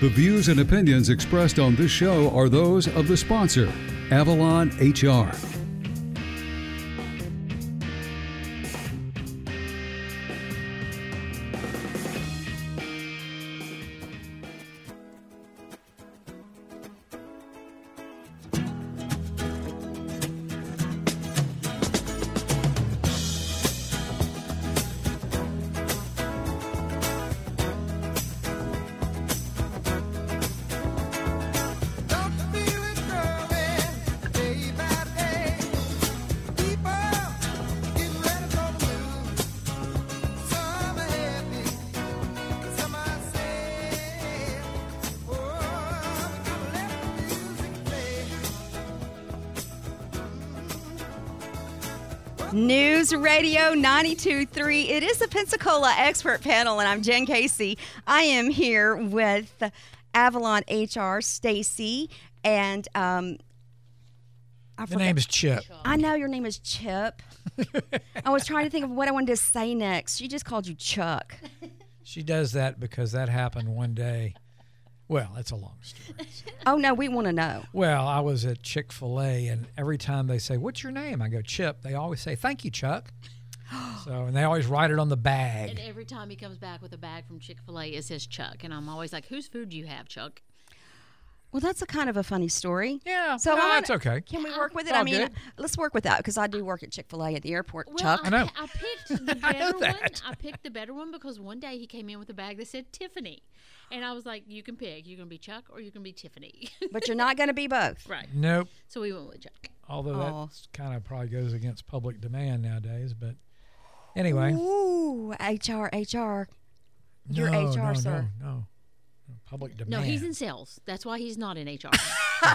The views and opinions expressed on this show are those of the sponsor, Avalon HR. News Radio 92.3. It is the Pensacola Expert Panel, and I'm Jen Casey. I am here with Avalon HR Stacy, and um, I The name is Chip. I know your name is Chip. I was trying to think of what I wanted to say next. She just called you Chuck. She does that because that happened one day. Well, that's a long story. Oh no, we want to know. Well, I was at Chick fil A, and every time they say, What's your name? I go, Chip. They always say, Thank you, Chuck. so, and they always write it on the bag. And every time he comes back with a bag from Chick Fil A, it says Chuck, and I'm always like, "Whose food do you have, Chuck?" Well, that's a kind of a funny story. Yeah, So no, I that's wanna- okay. Can we work with it? I mean, good. let's work with that because I do work at Chick Fil A at the airport. Well, Chuck. I, know. pi- I picked the better one. that. I picked the better one because one day he came in with a bag that said Tiffany, and I was like, "You can pick. You're gonna be Chuck or you're gonna be Tiffany." but you're not going to be both. right. Nope. So we went with Chuck. Although Aw. that kind of probably goes against public demand nowadays. But anyway. Ooh, HR, HR. You're no, HR, no, sir. No, no. Public demand. No, he's in sales. That's why he's not in HR.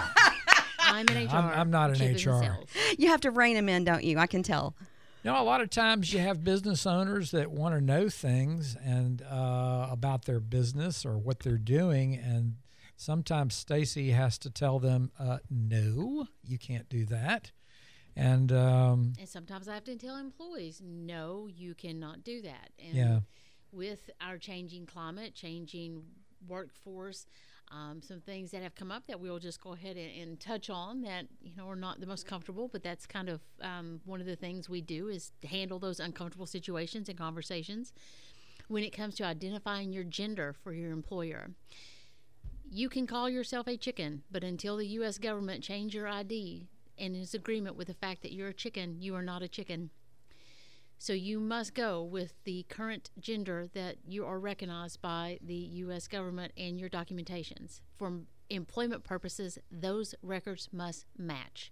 I'm in HR. I'm- I'm not in Chip is HR. sales. You have to rein him in, don't you? I can tell. You know, a lot of times you have business owners that want to know things and uh, about their business or what they're doing, and sometimes Stacy has to tell them, uh, "No, you can't do that." And um, And sometimes I have to tell employees, no, you cannot do that. And Yeah. with our changing climate, changing workforce, um, some things that have come up that we'll just go ahead and, and touch on that you know are not the most comfortable, but that's kind of um, one of the things we do is handle those uncomfortable situations and conversations. When it comes to identifying your gender for your employer, you can call yourself a chicken, but until the U.S. government change your ID and is agreement with the fact that you're a chicken, you are not a chicken. So you must go with the current gender that you are recognized by the U.S. government and your documentations. For employment purposes, those records must match.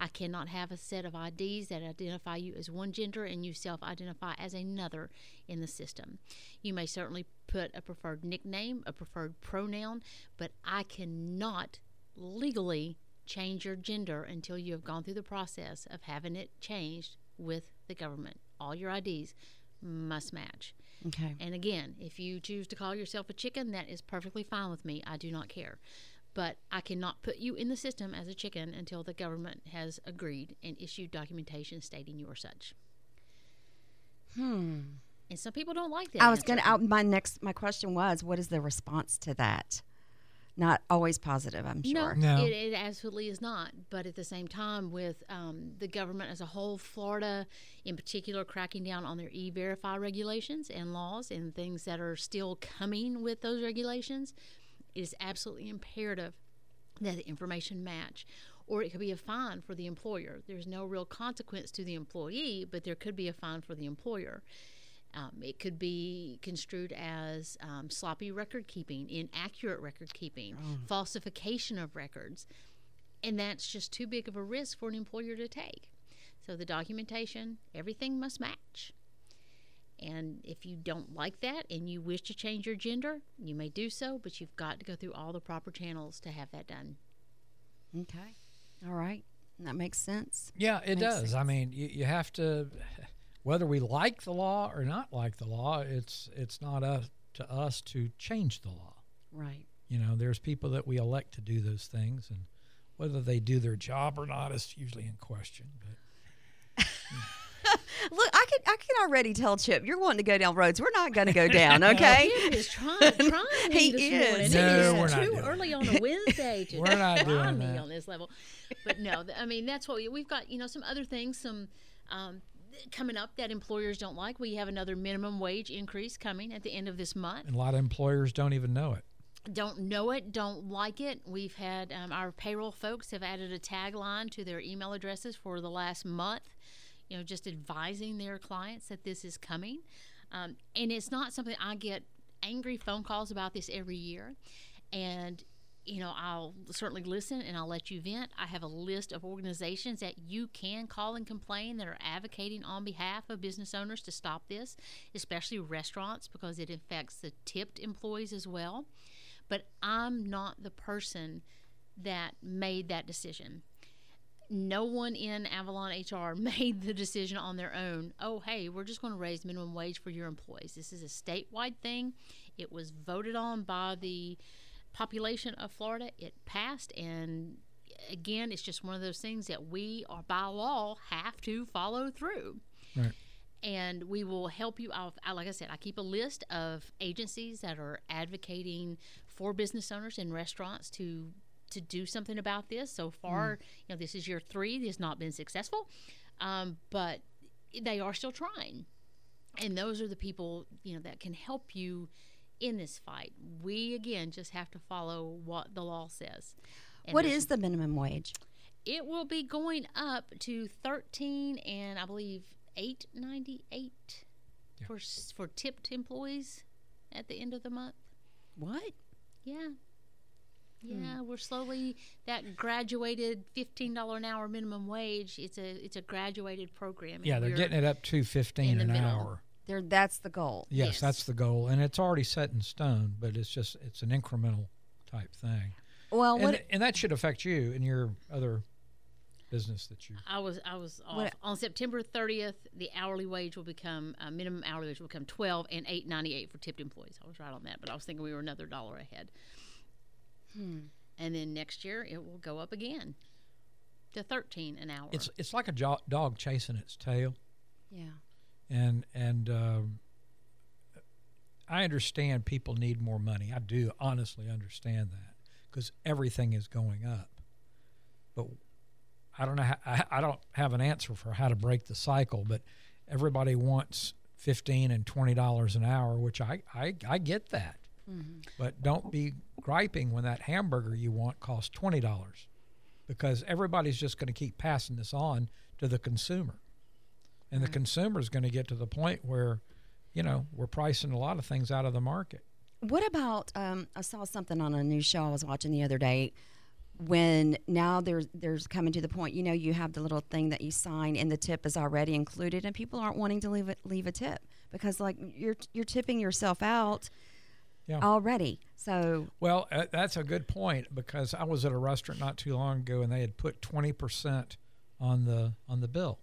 I cannot have a set of IDs that identify you as one gender and you self identify as another in the system. You may certainly put a preferred nickname, a preferred pronoun, but I cannot legally change your gender until you have gone through the process of having it changed with the government. All your IDs must match. Okay. And again, if you choose to call yourself a chicken, that is perfectly fine with me. I do not care. But I cannot put you in the system as a chicken until the government has agreed and issued documentation stating you are such. Hmm. And some people don't like that. I was going to, out my next, my question was, what is the response to that? Not always positive, I'm sure. No, No. It, it absolutely is not. But at the same time, with um, the government as a whole, Florida in particular, cracking down on their e verify regulations and laws and things that are still coming with those regulations, it is absolutely imperative that the information match. Or it could be a fine for the employer. There's no real consequence to the employee, but there could be a fine for the employer. Um, it could be construed as um, sloppy record keeping, inaccurate record keeping, falsification of records. And that's just too big of a risk for an employer to take. So the documentation, everything must match. And if you don't like that and you wish to change your gender, you may do so, but you've got to go through all the proper channels to have that done. Okay. All right. That makes sense. yeah, it Makes does. I mean, you, you have to, whether we like the law or not like the law, it's it's not up to us to change the law. Right. You know, there's people that we elect to do those things, and whether they do their job or not is usually in question. But Look, I can I can already tell Chip you're wanting to go down roads we're not going to go down. Okay. Chip is trying, trying He me this is. morning. No, it is we're not too doing early on a Wednesday to We're not try doing me that. on this level. But no, I mean that's what we, we've got. You know, some other things, some. Um, Coming up that employers don't like. We have another minimum wage increase coming at the end of this month. And a lot of employers don't even know it. don't know it, don't like it. We've had um, our payroll folks have added a tagline to their email addresses for the last month, you know, just advising their clients that this is coming. Um, and it's not something I get angry phone calls about this every year. And you know, I'll certainly listen and I'll let you vent. I have a list of organizations that you can call and complain that are advocating on behalf of business owners to stop this, especially restaurants because it affects the tipped employees as well. But I'm not the person that made that decision. No one in Avalon HR made the decision on their own. Oh, hey, we're just going to raise minimum wage for your employees. This is a statewide thing. It was voted on by the population of Florida. It passed, and again, it's just one of those things that we are by law have to follow through. Right. And we will help you out. I- Like I said, I keep a list of agencies that are advocating for business owners and restaurants to to do something about this. So far, you know, this is year three. This has not been successful, um, but they are still trying. And those are the people you know that can help you in this fight. We again just have to follow what the law says. And What there's- is the minimum wage? it will be going up to 13 and I believe 898 for for tipped employees at the end of the month. What? Yeah. Hmm. Yeah, we're slowly that graduated fifteen dollar an hour minimum wage. It's a it's a graduated program. Yeah, they're getting it up to 15 in an middle. hour. There that's the goal. Yes, Yes. that's the goal, and it's already set in stone. But it's just it's an incremental type thing, Well, and, what and that should affect you and your other business that you. I was I was off What- on September 30th. The hourly wage will become uh, minimum hourly wage will become 12 and 8.98 for tipped employees. I was right on that, but I was thinking we were another dollar ahead. And then next year it will go up again to 13 an hour. It's it's like a jo- dog chasing its tail, yeah. And and um, I understand people need more money. I do honestly understand that because everything is going up, but I don't know. How, I, I don't have an answer for how to break the cycle, but everybody wants fifteen and twenty dollars an hour, which I I, I get that. But don't be griping when that hamburger you want costs twenty dollars, because everybody's just going to keep passing this on to the consumer, and the consumer is going to get to the point where, you know, we're pricing a lot of things out of the market. What about um, I saw something on a new show I was watching the other day when now there's there's coming to the point you know you have the little thing that you sign and the tip is already included and people aren't wanting to leave it leave a tip because like you're you're tipping yourself out Yeah. already so Well, uh, that's a good point because I was at a restaurant not too long ago and they had put twenty percent on the on the bill.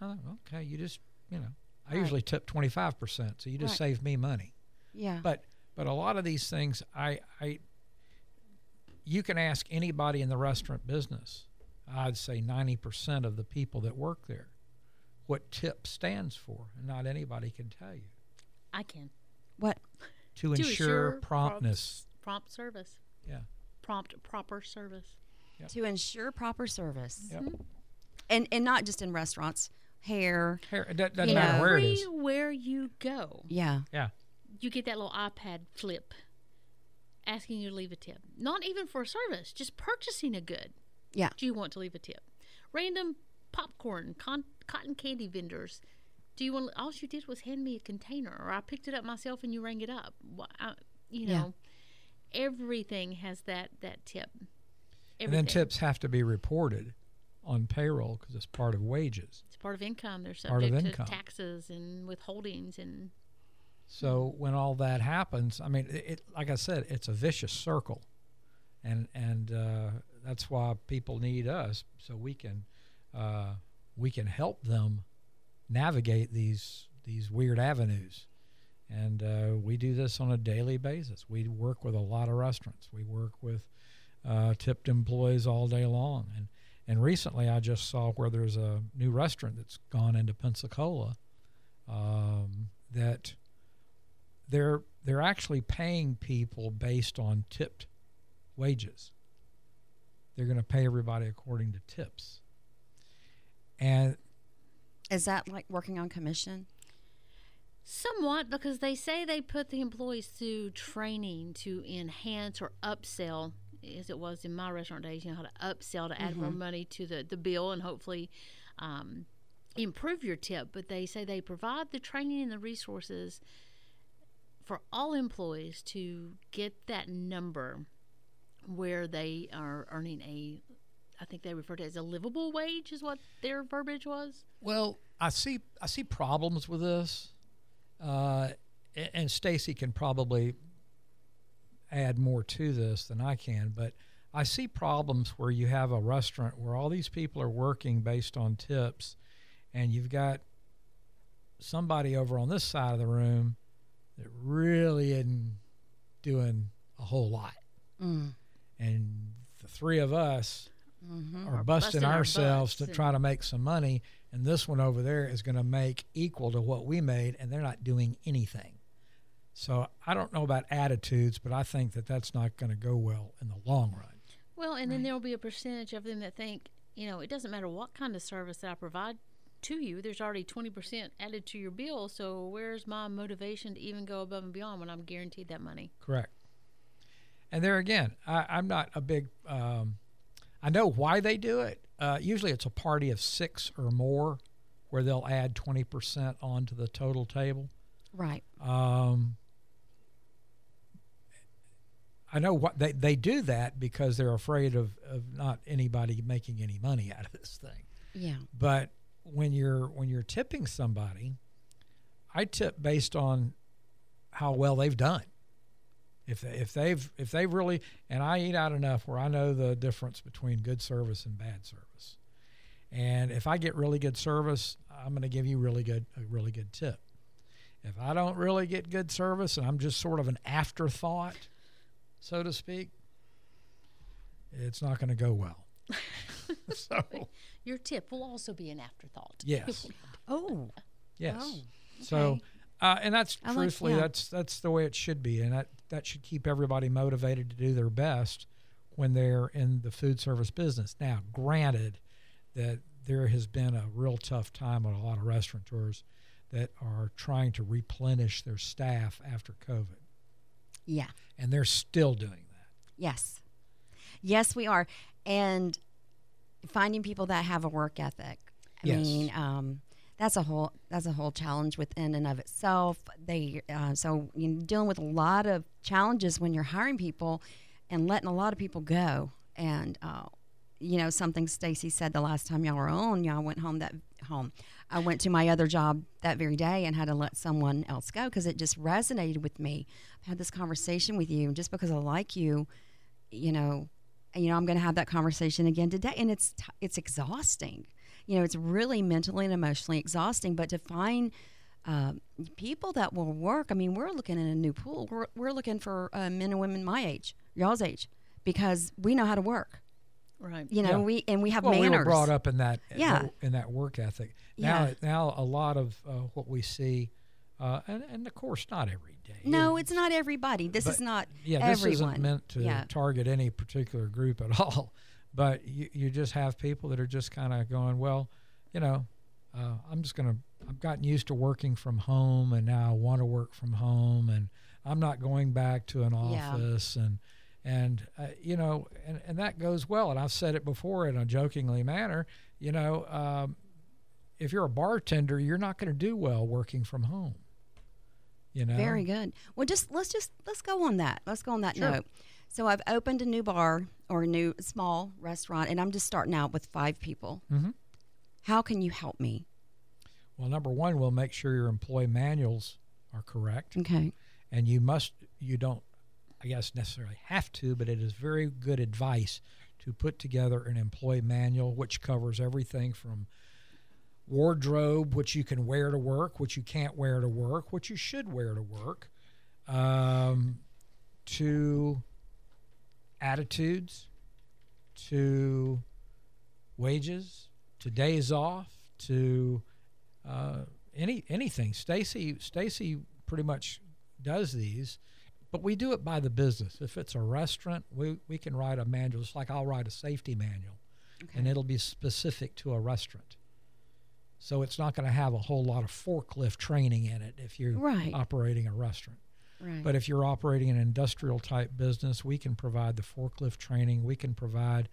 I thought, okay, you just you know, I Right. usually tip twenty five percent, so you just Right. save me money. yeah But but a lot of these things, I I you can ask anybody in the restaurant business. I'd say ninety percent of the people that work there what tip stands for, and not anybody can tell you. I can what To, To ensure, assure promptness. prompt service, Yeah. prompt proper service. to ensure proper service Yep. Mm-hmm. and and not just in restaurants hair Hair, it doesn't Yeah. matter where it is. Everywhere you go, yeah Yeah. you get that little iPad flip asking you to leave a tip. Not even for a service, just purchasing a good. yeah Do you want to leave a tip? Random popcorn, con- cotton candy vendors. Do you want? All you did was hand me a container, or I picked it up myself and you rang it up. Wha- I, you Yeah. know, everything has that that tip. And then tips have to be reported on payroll because it's part of wages. It's part of income. They're Part of subject income. to taxes and withholdings and So when all that happens, I mean, it, it like I said, it's a vicious circle, and and uh, that's why people need us so we can uh, we can help them navigate these these weird avenues. And uh, we do this on a daily basis. We work with a lot of restaurants. We work with uh, tipped employees all day long, and And recently, I just saw where there's a new restaurant that's gone into Pensacola um, that they're they're actually paying people based on tipped wages. They're going to pay everybody according to tips. And Is that like working on commission? Somewhat, because they say they put the employees through training to enhance or upsell, as it was in my restaurant days, you know, how to upsell to add more money to the, the bill and hopefully um, improve your tip. But they say they provide the training and the resources for all employees to get that number where they are earning a, I think they refer to it as a livable wage, is what their verbiage was. Well, I see I see problems with this, uh, and Stacy can probably add more to this than I can. But I see problems where you have a restaurant where all these people are working based on tips, and you've got somebody over on this side of the room that really isn't doing a whole lot, Mm. and the three of us Mm-hmm. are busting, busting ourselves butts to try to make some money, and this one over there is going to make equal to what we made, and they're not doing anything. So I don't know about attitudes, but I think that that's not going to go well in the long run. Well, and then there will be a percentage of them that think, you know, it doesn't matter what kind of service that I provide to you. There's already 20% added to your bill. So where's my motivation to even go above and beyond when I'm guaranteed that money? Correct. And there again, I, I'm not a big. Um, I know why they do it. Uh, usually, it's a party of six or more, where they'll add twenty percent onto the total table. Right. Um, I know what they, they do that because they're afraid of, of not anybody making any money out of this thing. Yeah. But when you're when you're tipping somebody, I tip based on how well they've done. If they, if they've if they've really and I eat out enough where I know the difference between good service and bad service. And if I get really good service, I'm going to give you really good a really good tip. If I don't really get good service and I'm just sort of an afterthought, so to speak, it's not going to go well. so, Your tip will also be an afterthought. yes. Oh. Yes. Oh, So, uh, and that's I like- truthfully yeah. that's that's the way it should be, and that that should keep everybody motivated to do their best when they're in the food service business. Now, granted that there has been a real tough time on a lot of restaurateurs that are trying to replenish their staff after COVID, Yeah. and they're still doing that. Yes. Yes, we are. And finding people that have a work ethic. I Yes. mean, um, that's a whole that's a whole challenge within and of itself. They uh, so you're dealing with a lot of challenges when you're hiring people and letting a lot of people go. And uh, you know, something Stacy said the last time y'all were on, y'all went home that home. I went to my other job that very day and had to let someone else go because it just resonated with me. I've had this conversation with you, and just because I like you, you know, you know, I'm going to have that conversation again today, and it's it's exhausting. You know, it's really mentally and emotionally exhausting. But to find um, people that will work, I mean, we're looking at a new pool. We're we're looking for uh, men and women my age, y'all's age, because we know how to work. Right. You know, Yeah. we and we have well, manners. we were brought up in that Yeah. in that work ethic. Now, Yeah. now a lot of uh, what we see, uh, and and of course not every day. No, it's not everybody. This is not yeah, this everyone. isn't meant to Yeah. target any particular group at all. But you, you just have people that are just kind of going, well, you know, uh, I'm just going to, I've gotten used to working from home and now I want to work from home and I'm not going back to an Yeah. office and, and uh, you know, and, and that goes well. And I've said it before in a jokingly manner, you know, um, if you're a bartender, you're not going to do well working from home. You know, Very good. Well, just let's just let's go on that. Let's go on that Sure. note. So I've opened a new bar or a new small restaurant, and I'm just starting out with five people. Mhm. How can you help me? Well, number one, we'll make sure your employee manuals are correct. Okay. and you must you don't i guess necessarily have to but it is very good advice to put together an employee manual which covers everything from wardrobe which you can wear to work which you can't wear to work which you should wear to work um, to attitudes to wages to days off to uh, any anything. Stacy Stacy pretty much does these, but we do it by the business. If it's a restaurant, we, we can write a manual, just like I'll write a safety manual, and it'll be specific to a restaurant. So it's not going to have a whole lot of forklift training in it if you're Right. operating a restaurant. Right. But if you're operating an industrial type business, we can provide the forklift training. We can provide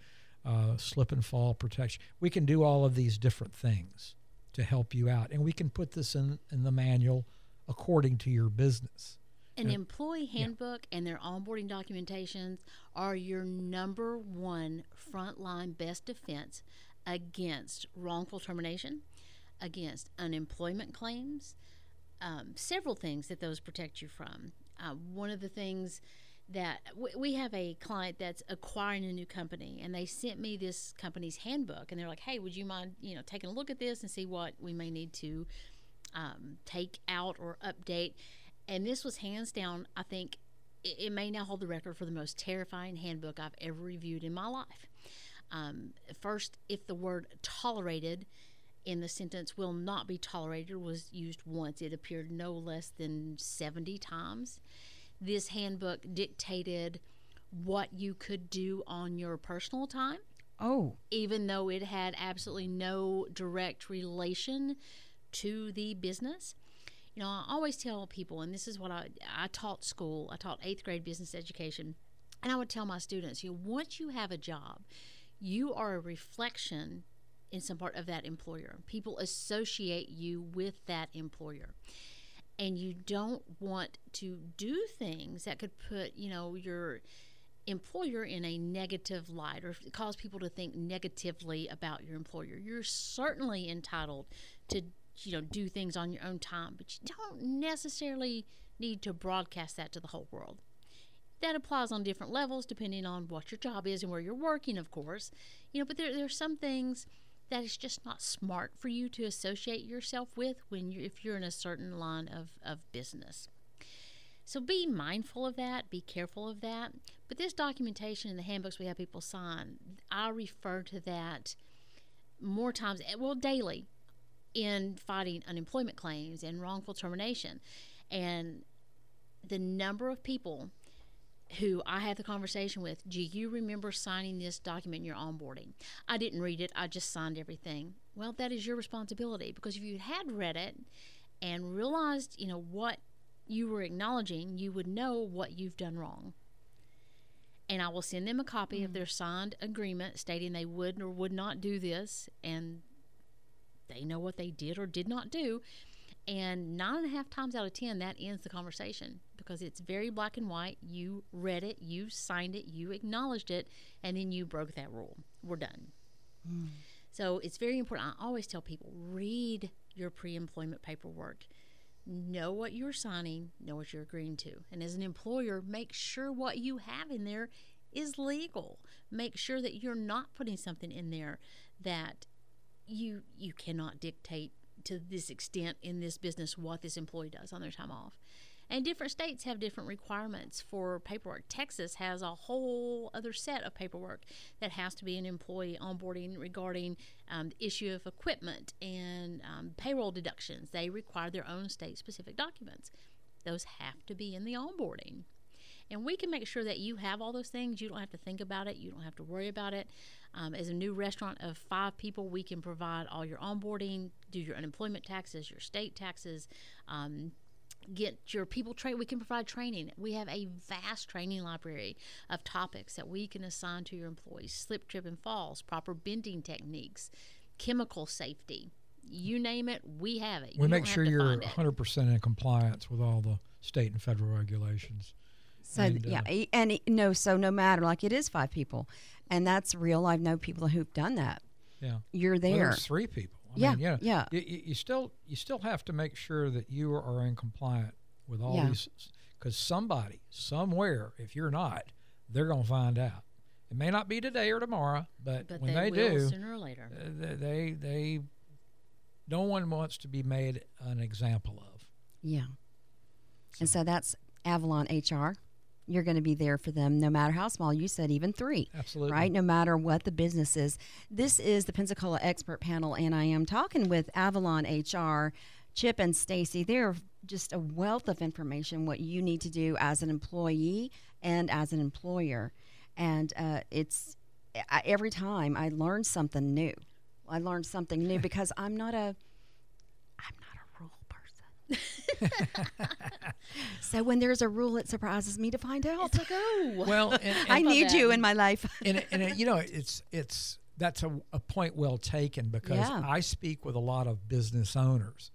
uh, slip and fall protection. We can do all of these different things to help you out, and we can put this in in the manual according to your business. An employee handbook and their onboarding documentations are your number one frontline best defense against wrongful termination, against unemployment claims, um, several things that those protect you from. Uh, one of the things that w- we have a client that's acquiring a new company and they sent me this company's handbook and they're like hey would you mind you know taking a look at this and see what we may need to um, take out or update and this was hands down i think it, it may now hold the record for the most terrifying handbook i've ever reviewed in my life. Um, first if the word tolerated in the sentence will not be tolerated was used once it appeared no less than 70 times. This handbook dictated what you could do on your personal time. Oh, even though it had absolutely no direct relation to the business. You know, I always tell people, and this is what I, I taught school, I taught eighth grade business education, and I would tell my students, you know, once you have a job, you are a reflection in some part of that employer. People associate you with that employer. And you don't want to do things that could put, you know, your employer in a negative light or cause people to think negatively about your employer. You're certainly entitled to you know do things on your own time, but you don't necessarily need to broadcast that to the whole world. That applies on different levels depending on what your job is and where you're working, of course. You know, but there, there are some things that is just not smart for you to associate yourself with when you if you're in a certain line of, of business. So be mindful of that, be careful of that. But this documentation in the handbooks we have people sign, I refer to that more times, eh, well, daily, in fighting unemployment claims and wrongful termination. And the number of people who I had the conversation with, do you remember signing this document in your onboarding? I didn't read it, I just signed everything. Well, that is your responsibility because if you had read it and realized, you know, what you were acknowledging, you would know what you've done wrong. And I will send them a copy of mm. their signed agreement stating they would or would not do this, and they know what they did or did not do. And nine and a half times out of ten, that ends the conversation because it's very black and white. You read it, you signed it, you acknowledged it, and then you broke that rule. We're done. Hmm. So it's very important. I always tell people read your pre employment paperwork know what you're signing, know what you're agreeing to. And as an employer, make sure what you have in there is legal. Make sure that you're not putting something in there that you you cannot dictate to this extent in this business what this employee does on their time off. And different states have different requirements for paperwork. Texas has a whole other set of paperwork that has to be an employee onboarding regarding um, the issue of equipment and um, payroll deductions. They require their own state specific documents. Those have to be in the onboarding. And we can make sure that you have all those things. You don't have to think about it. You don't have to worry about it. Um, as a new restaurant of five people, we can provide all your onboarding, do your unemployment taxes, your state taxes, um, get your people trained. We can provide training. We have a vast training library of topics that we can assign to your employees: slip, trip, and falls, proper bending techniques, chemical safety. You name it, we have it. We You make sure you're 100% in compliance with all the state and federal regulations. So And, yeah, uh, e- and e- no, so no matter like it is five people, and that's real. I've know people who've done that. Yeah. You're Whether there. it's three people. I Yeah, mean, you know, yeah. You, you you still you still have to make sure that you are in compliant with all Yeah. these, because somebody somewhere, if you're not, they're going to find out. It may not be today or tomorrow, but, but when they, they, do, sooner or later. uh, they, they they no one wants to be made an example of. Yeah. And so that's Avalon HR. You're going to be there for them no matter how small. You said even three. Absolutely. Right? No matter what the business is. This is the Pensacola Expert Panel, and I am talking with Avalon HR. Chip and Stacy, they're just a wealth of information what you need to do as an employee and as an employer. And uh, it's I, every time I learn something new. I learn something new because I'm not a I'm not a rule person. so when there's a rule, it surprises me to find out. It's like, oh, Well, and, and, I need that. you in my life. and, and it- you know it's it's that's a, a point well taken because Yeah. I speak with a lot of business owners,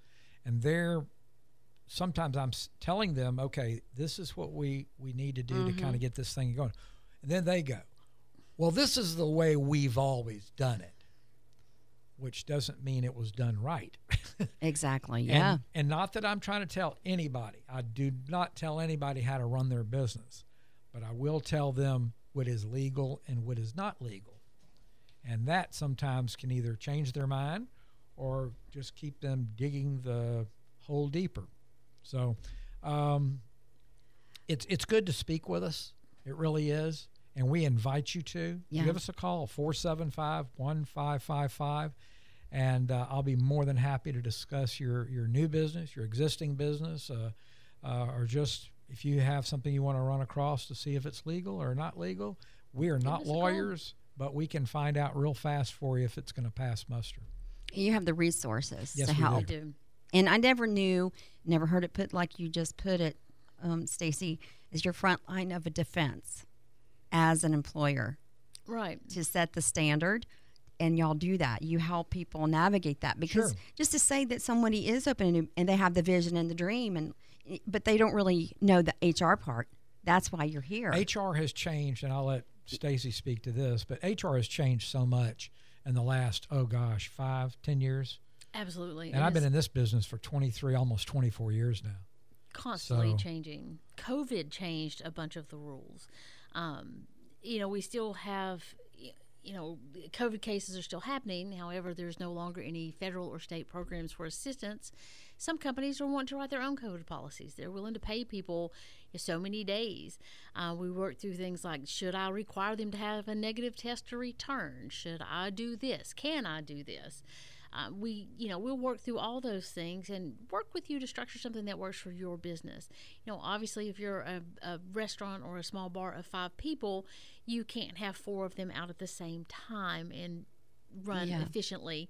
and they're sometimes I'm telling them, okay, this is what we we need to do to Mm-hmm. kind of get this thing going, and then they go, well, this is the way we've always done it, which doesn't mean it was done right. exactly. Yeah. And, and not that I'm trying to tell anybody. I do not tell anybody how to run their business, but I will tell them what is legal and what is not legal. And that sometimes can either change their mind or just keep them digging the hole deeper. So um, it's, it's good to speak with us. It really is. And we invite you to. Yeah. Give us a call, 475 1555 and uh, I'll be more than happy to discuss your your new business, your existing business, uh, uh, or just if you have something you want to run across to see if it's legal or not legal. We are not us a call. lawyers, but we can find out real fast for you if it's going to pass muster. you have the resources Yes, to help. Do. And I never knew, never heard it put like you just put it, um, Stacy, is your front line of a defense as an employer Right. to set the standard. And y'all do that. You help people navigate that because Sure. just to say that somebody is open and, and they have the vision and the dream, and but they don't really know the HR part. That's why you're here. HR has changed, and I'll let Stacy speak to this, but HR has changed so much in the last oh gosh five ten years, Absolutely. and I've been in this business for twenty three almost twenty four years now. constantly So- changing. COVID changed a bunch of the rules. Um, you know, we still have, you know, COVID cases are still happening. However, there's no longer any federal or state programs for assistance. Some companies are wanting to write their own COVID policies. They're willing to pay people so many days. Uh, we work through things like should I require them to have a negative test to return? Should I do this? Can I do this? Uh, we, you know, we'll work through all those things and work with you to structure something that works for your business. You know, obviously, if you're a, a restaurant or a small bar of five people, you can't have four of them out at the same time and run Yeah. efficiently.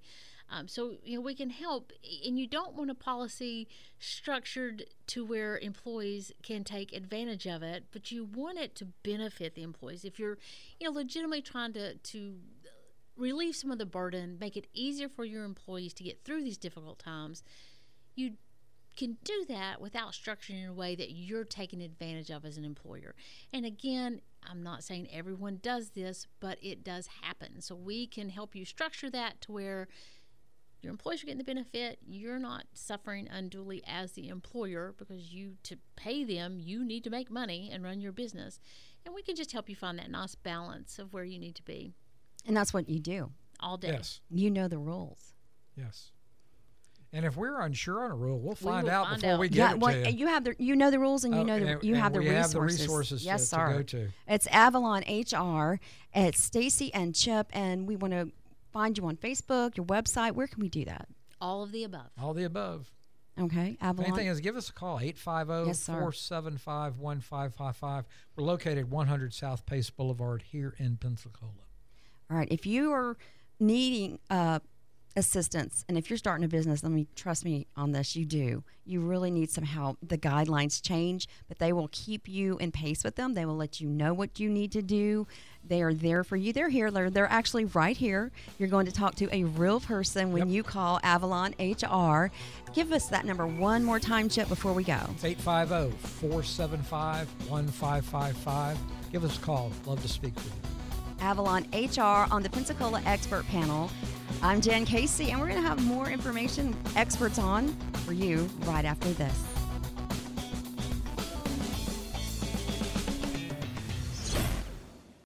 Um, so, you know, we can help. And you don't want a policy structured to where employees can take advantage of it, but you want it to benefit the employees. If you're, you know, legitimately trying to, to relieve some of the burden, make it easier for your employees to get through these difficult times, you can do that without structuring in a way that you're taking advantage of as an employer. And again, I'm not saying everyone does this, but it does happen. So we can help you structure that to where your employees are getting the benefit. You're not suffering unduly as the employer because you to pay them, you need to make money and run your business. And we can just help you find that nice balance of where you need to be and that's what you do. all day. Yes, You know the rules. yes. And if we're unsure on a rule, we'll find will out find before out. we get yeah, it well, to you. you have the you know the rules and you Oh, know the and- you and have the we resources. have the resources yes, to- sir. to go to. It's Avalon HR. It's Stacy and Chip, and we want to find you on Facebook, your website. Where can we do that? All of the above. All the above. Okay, Avalon. Anything is give us a call 850-475-1555. We're located 100 South Pace Boulevard here in Pensacola. All right. If you are needing uh, assistance, and if you're starting a business, let me trust me on this. You do. You really need some help. The guidelines change, but they will keep you in pace with them. They will let you know what you need to do. They are there for you. They're here. They're, they're actually right here. You're going to talk to a real person when Yep. you call Avalon HR. Give us that number one more time, Chip, before we go. It's 850 475 1555. Give us a call. Love to speak with you. Avalon HR on the Pensacola Expert Panel. I'm Jan Casey, and we're going to have more information experts on for you right after this.